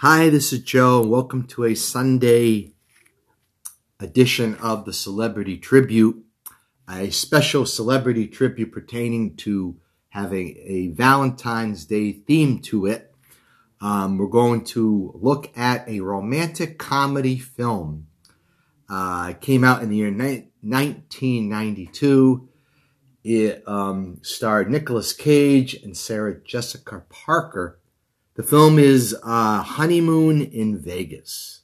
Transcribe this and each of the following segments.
Hi, this is Joe. Welcome to a Sunday edition of the Celebrity Tribute, a special celebrity tribute pertaining to having a Valentine's Day theme to it. Um, we're going to look at a romantic comedy film. Uh, it came out in the year ni- 1992. It um, starred Nicolas Cage and Sarah Jessica Parker. The film is uh, Honeymoon in Vegas.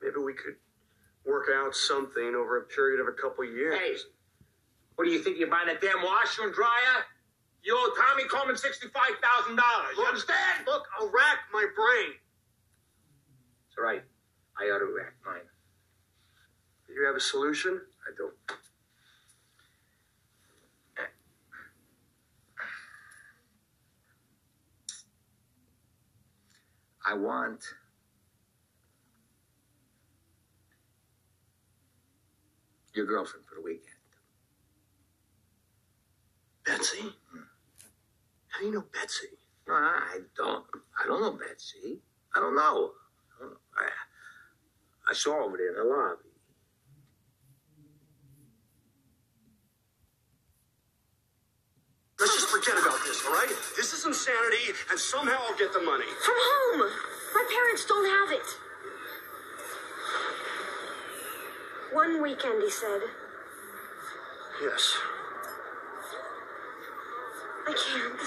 Maybe we could work out something over a period of a couple years. Hey, what do you think? You're buying a damn washer and dryer? You owe Tommy Corman sixty-five thousand dollars. You understand? Look, I'll rack my brain. It's all right. I ought to rack mine. Do you have a solution? I do. I want your girlfriend for the weekend. Betsy? Hmm. How do you know Betsy? No, I don't. I don't know Betsy. I don't know. I, don't know. I, I saw her over there in the lobby. Let's just forget about this, all right? This is insanity, and somehow I'll get the money. From home. My parents don't have it. One weekend, he said. Yes, I can't.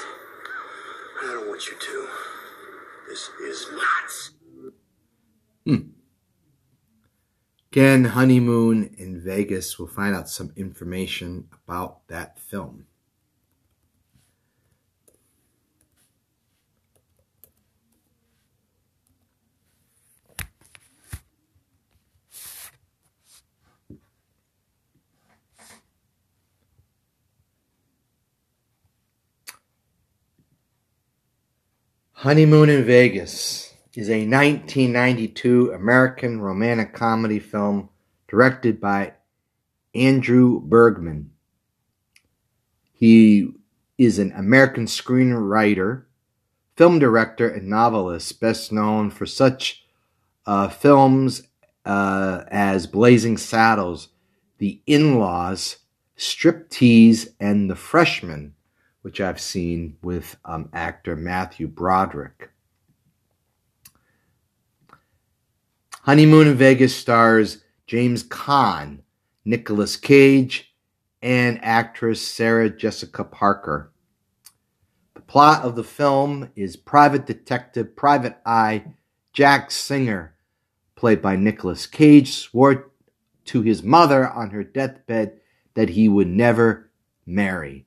I don't want you to. This is nuts. Hmm. Again, Honeymoon in Vegas. We'll find out some information about that film. Honeymoon in Vegas is a 1992 American romantic comedy film directed by Andrew Bergman. He is an American screenwriter, film director, and novelist, best known for such uh, films uh, as Blazing Saddles, The In Laws, Striptease, and The Freshman which I've seen with um, actor Matthew Broderick. Honeymoon in Vegas stars James Caan, Nicolas Cage, and actress Sarah Jessica Parker. The plot of the film is private detective, private eye Jack Singer, played by Nicolas Cage, swore to his mother on her deathbed that he would never marry.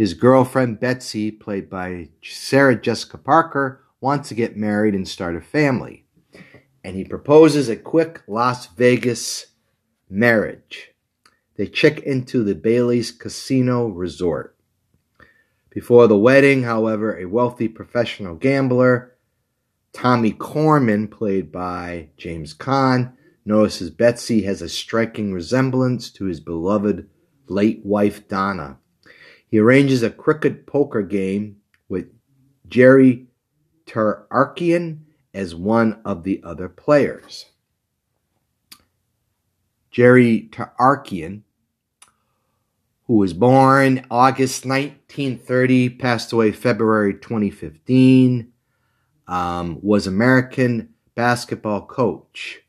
His girlfriend Betsy, played by Sarah Jessica Parker, wants to get married and start a family. And he proposes a quick Las Vegas marriage. They check into the Bailey's Casino Resort. Before the wedding, however, a wealthy professional gambler, Tommy Corman, played by James Caan, notices Betsy has a striking resemblance to his beloved late wife Donna. He arranges a crooked poker game with Jerry Tarkanian as one of the other players. Jerry Tarkanian, who was born August 1930, passed away February 2015, um, was American basketball coach.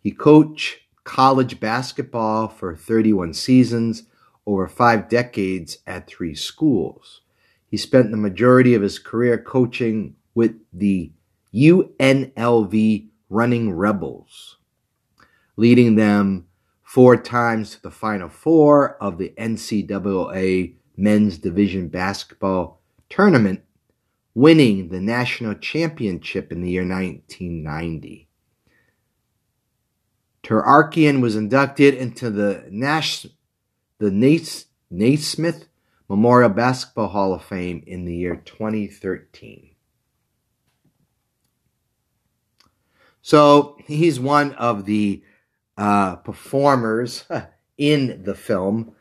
He coached college basketball for 31 seasons over five decades at three schools. He spent the majority of his career coaching with the UNLV Running Rebels, leading them four times to the Final Four of the NCAA Men's Division Basketball Tournament, winning the national championship in the year 1990. Tarkanian was inducted into the Nash, the Naismith Memorial Basketball Hall of Fame in the year 2013. So he's one of the uh, performers in the film,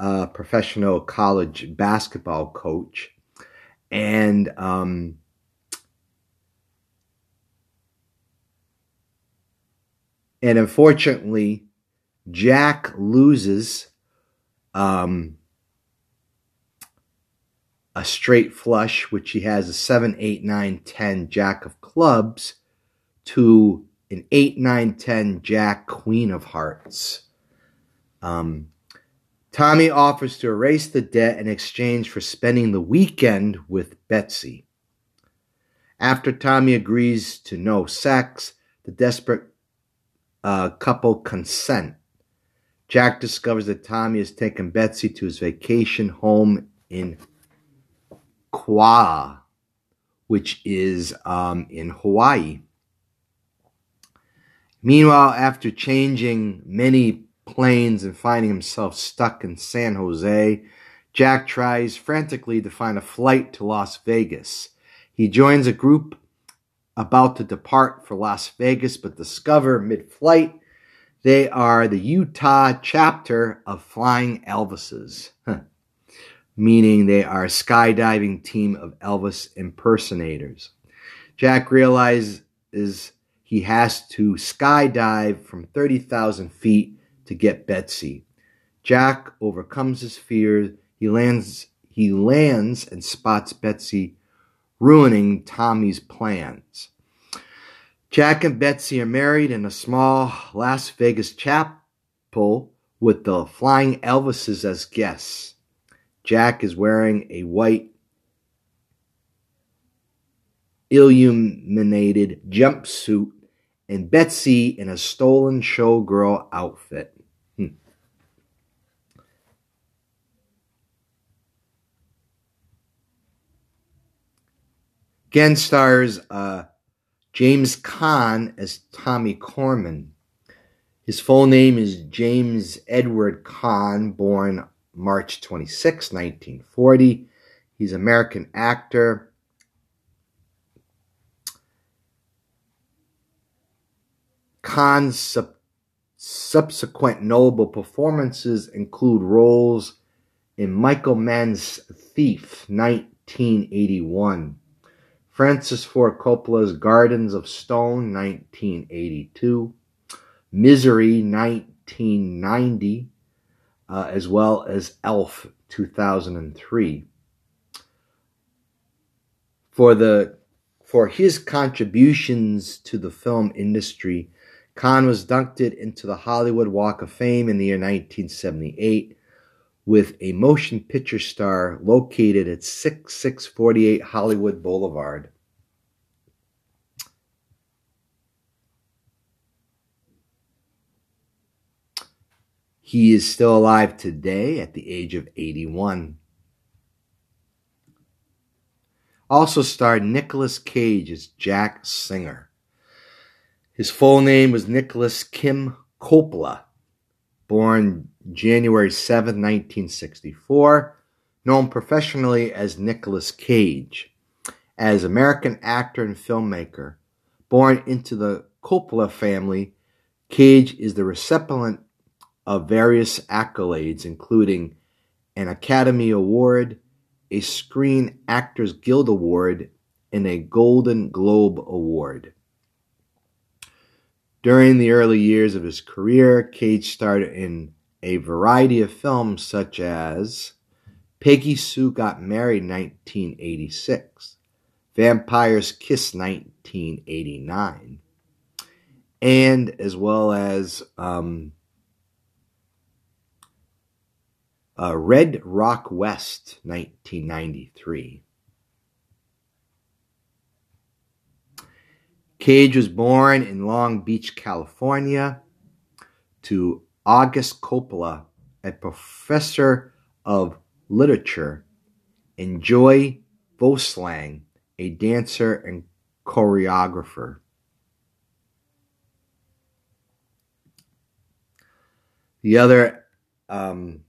uh, professional college basketball coach. And um, And unfortunately, Jack loses um, a straight flush, which he has a 7, 8, 9, 10 Jack of clubs, to an 8, 9, 10 Jack Queen of hearts. Um, Tommy offers to erase the debt in exchange for spending the weekend with Betsy. After Tommy agrees to no sex, the desperate uh, couple consent. Jack discovers that Tommy has taken Betsy to his vacation home in Kauai, which is um, in Hawaii. Meanwhile, after changing many planes and finding himself stuck in San Jose, Jack tries frantically to find a flight to Las Vegas. He joins a group about to depart for Las Vegas, but discover mid flight they are the Utah chapter of Flying Elvises, meaning they are a skydiving team of Elvis impersonators. Jack realizes he has to skydive from 30,000 feet to get Betsy. Jack overcomes his fear. He lands he lands and spots Betsy ruining Tommy's plans. Jack and Betsy are married in a small Las Vegas chapel with the Flying Elvises as guests. Jack is wearing a white illuminated jumpsuit and Betsy in a stolen showgirl outfit. Again stars uh, James Caan as Tommy Corman. His full name is James Edward Caan, born March 26, 1940. He's an American actor. Caan's sub- subsequent notable performances include roles in Michael Mann's Thief, 1981. Francis Ford Coppola's Gardens of Stone, 1982, Misery, 1990, uh, as well as Elf, 2003. For the for his contributions to the film industry, Caan was inducted into the Hollywood Walk of Fame in the year 1978 with a motion picture star located at 6648 Hollywood Boulevard. He is still alive today at the age of 81. Also starred Nicolas Cage as Jack Singer. His full name was Nicolas Kim Coppola, born January 7, 1964, known professionally as Nicolas Cage, as American actor and filmmaker. Born into the Coppola family, Cage is the recipient of various accolades, including an Academy Award, a Screen Actors Guild Award, and a Golden Globe Award. During the early years of his career, Cage starred in a variety of films such as Peggy Sue Got Married 1986, Vampire's Kiss 1989, and as well as um, uh, Red Rock West 1993. Cage was born in Long Beach, California, to August Coppola, a professor of literature, and Joy Vosloo, a dancer and choreographer. The other um,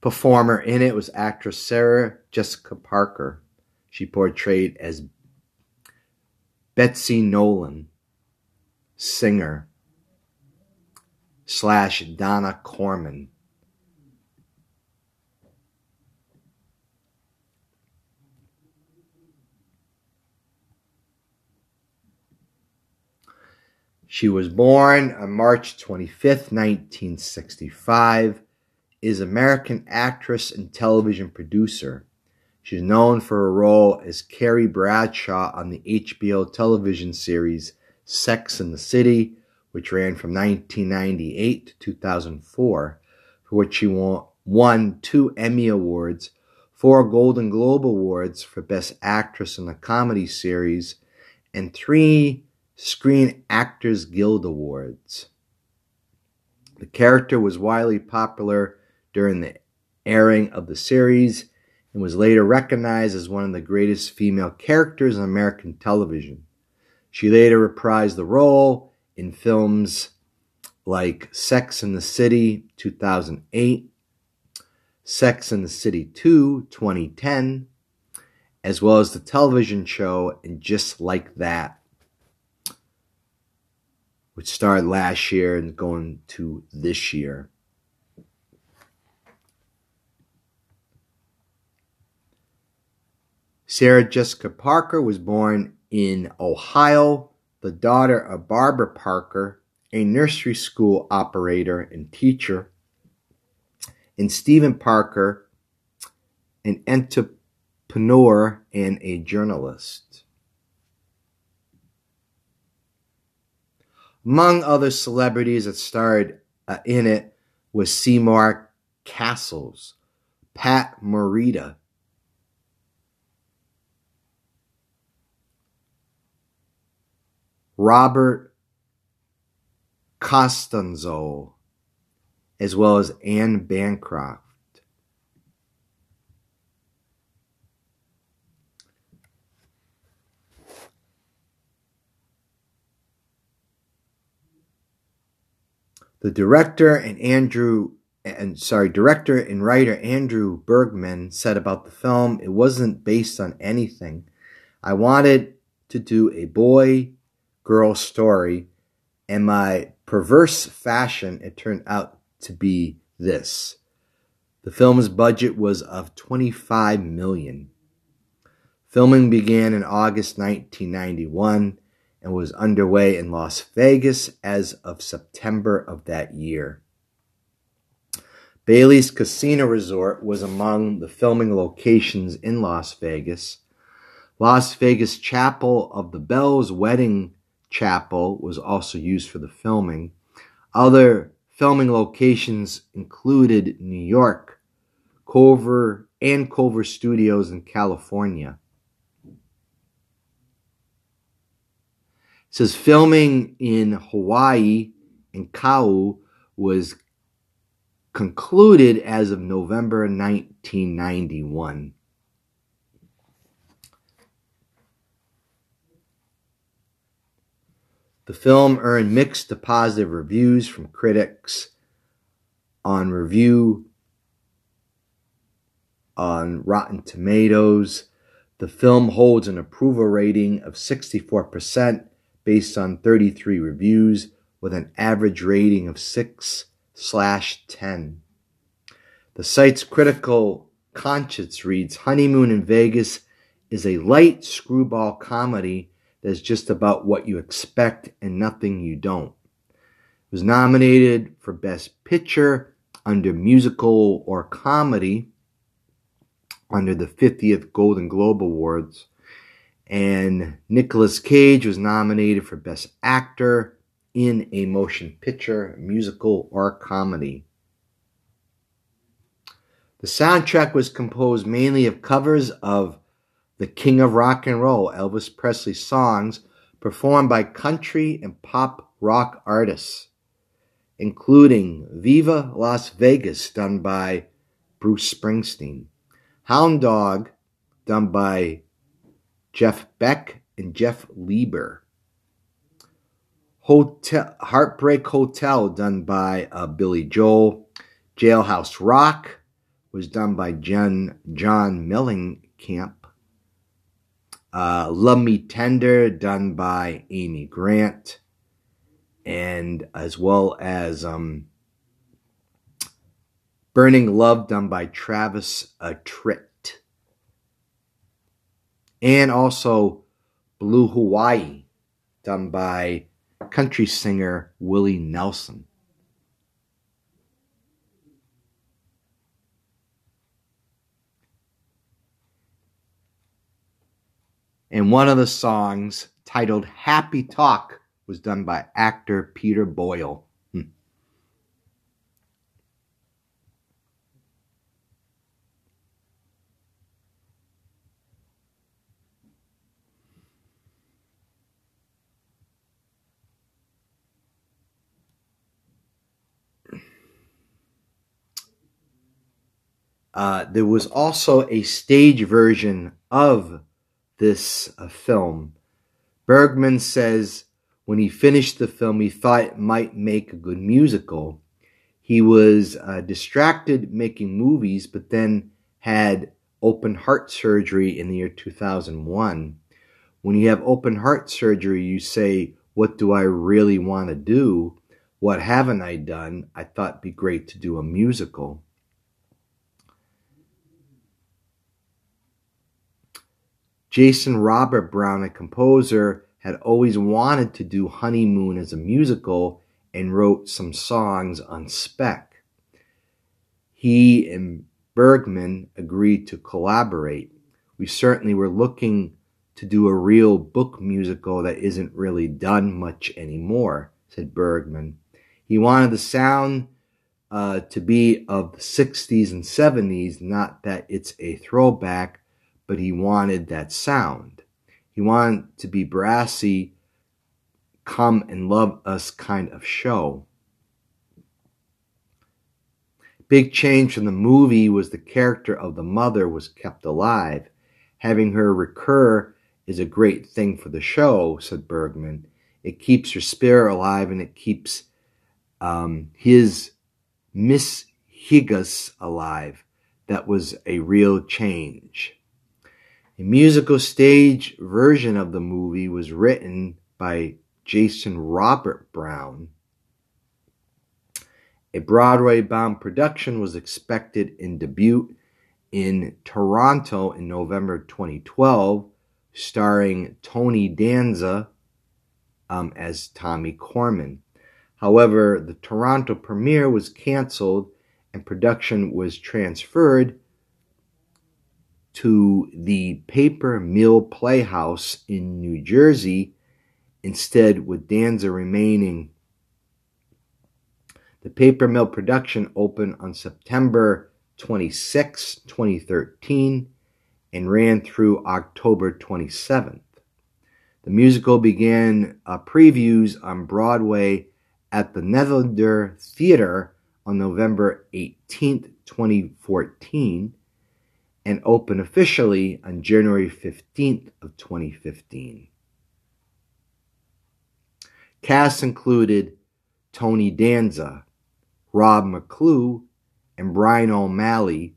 performer in it was actress Sarah Jessica Parker. She portrayed as Betsy Nolan, singer slash Donna Corman. She was born on March 25th, 1965, is American actress and television producer. She's known for her role as Carrie Bradshaw on the HBO television series Sex and the City, which ran from 1998 to 2004, for which she won two Emmy Awards, four Golden Globe Awards for Best Actress in a Comedy Series, and three Screen Actors Guild Awards. The character was widely popular during the airing of the series and was later recognized as one of the greatest female characters in American television. She later reprised the role in films like Sex and the City 2008, Sex and the City 2 2010, as well as the television show and Just Like That which started last year and going to this year. Sarah Jessica Parker was born in Ohio, the daughter of Barbara Parker, a nursery school operator and teacher, and Stephen Parker, an entrepreneur and a journalist. Among other celebrities that starred uh, in it was Seymour Cassel, Pat Morita, Robert Costanzo, as well as Anne Bancroft. The director and Andrew and sorry, director and writer Andrew Bergman said about the film, it wasn't based on anything. I wanted to do a boy girl story, and my perverse fashion, it turned out to be this. The film's budget was of 25 million. Filming began in August 1991 and was underway in Las Vegas as of September of that year. Bailey's Casino Resort was among the filming locations in Las Vegas. Las Vegas Chapel of the Bells Wedding Chapel was also used for the filming. Other filming locations included New York, Culver, and Culver Studios in California. says filming in Hawaii and Kauai was concluded as of November 1991. The film earned mixed to positive reviews from critics on review on Rotten Tomatoes. The film holds an approval rating of 64% based on 33 reviews with an average rating of 6 slash 10. The site's critical conscience reads Honeymoon in Vegas is a light screwball comedy that's just about what you expect and nothing you don't. It was nominated for Best Picture under Musical or Comedy under the 50th Golden Globe Awards and Nicolas Cage was nominated for Best Actor in a Motion Picture, Musical, or Comedy. The soundtrack was composed mainly of covers of the King of Rock and Roll, Elvis Presley songs performed by country and pop rock artists, including Viva Las Vegas, done by Bruce Springsteen, Hound Dog, done by Jeff Beck and Jeff Lorber. Hotel, Heartbreak Hotel, done by uh, Billy Joel. Jailhouse Rock was done by John, John Mellencamp. Uh, Love Me Tender, done by Amy Grant. And as well as um, Burning Love, done by Travis Tritt and also Blue Hawaii, done by country singer Willie Nelson. And one of the songs, titled Happy Talk, was done by actor Peter Boyle. Hmm. Uh, there was also a stage version of this uh, film. Bergman says when he finished the film, he thought it might make a good musical. He was uh, distracted making movies, but then had open heart surgery in the year 2001. When you have open heart surgery, you say, What do I really want to do? What haven't I done? I thought it'd be great to do a musical. Jason Robert Brown, a composer, had always wanted to do Honeymoon as a musical and wrote some songs on spec. He and Bergman agreed to collaborate. We certainly were looking to do a real book musical that isn't really done much anymore, said Bergman. He wanted the sound uh, to be of the 60s and 70s, not that it's a throwback but he wanted that sound. He wanted to be brassy, come and love us kind of show. Big change from the movie was the character of the mother was kept alive. Having her recur is a great thing for the show, said Bergman. It keeps her spirit alive and it keeps um, his Miss Higgis alive. That was a real change. A musical stage version of the movie was written by Jason Robert Brown. A Broadway bound production was expected in debut in Toronto in November 2012, starring Tony Danza um, as Tommy Corman. However, the Toronto premiere was canceled and production was transferred to the Paper Mill Playhouse in New Jersey, instead, with Danza remaining. The Paper Mill production opened on September 26, 2013, and ran through October 27th. The musical began uh, previews on Broadway at the Nederlander Theater on November 18, 2014 and open officially on January 15th of 2015. Cast included Tony Danza, Rob McClure, and Brian O'Malley,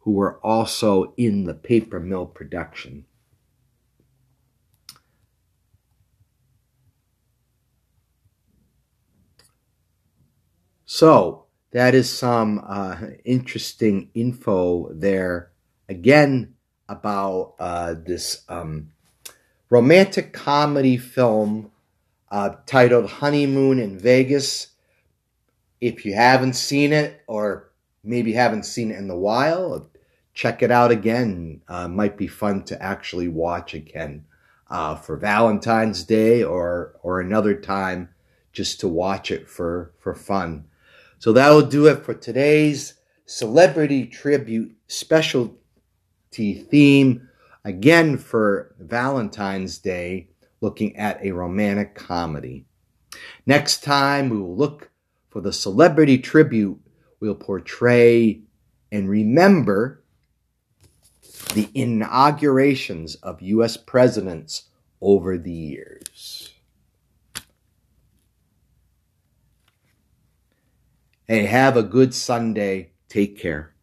who were also in the paper mill production. So, that is some uh, interesting info there again about uh, this um, romantic comedy film uh, titled Honeymoon in Vegas. If you haven't seen it, or maybe haven't seen it in a while, check it out again. Uh, might be fun to actually watch again uh, for Valentine's Day or or another time just to watch it for for fun. So that will do it for today's celebrity tribute special theme again for Valentine's Day, looking at a romantic comedy. Next time, we will look for the celebrity tribute we'll portray and remember the inaugurations of U.S. presidents over the years. Hey, have a good Sunday. Take care.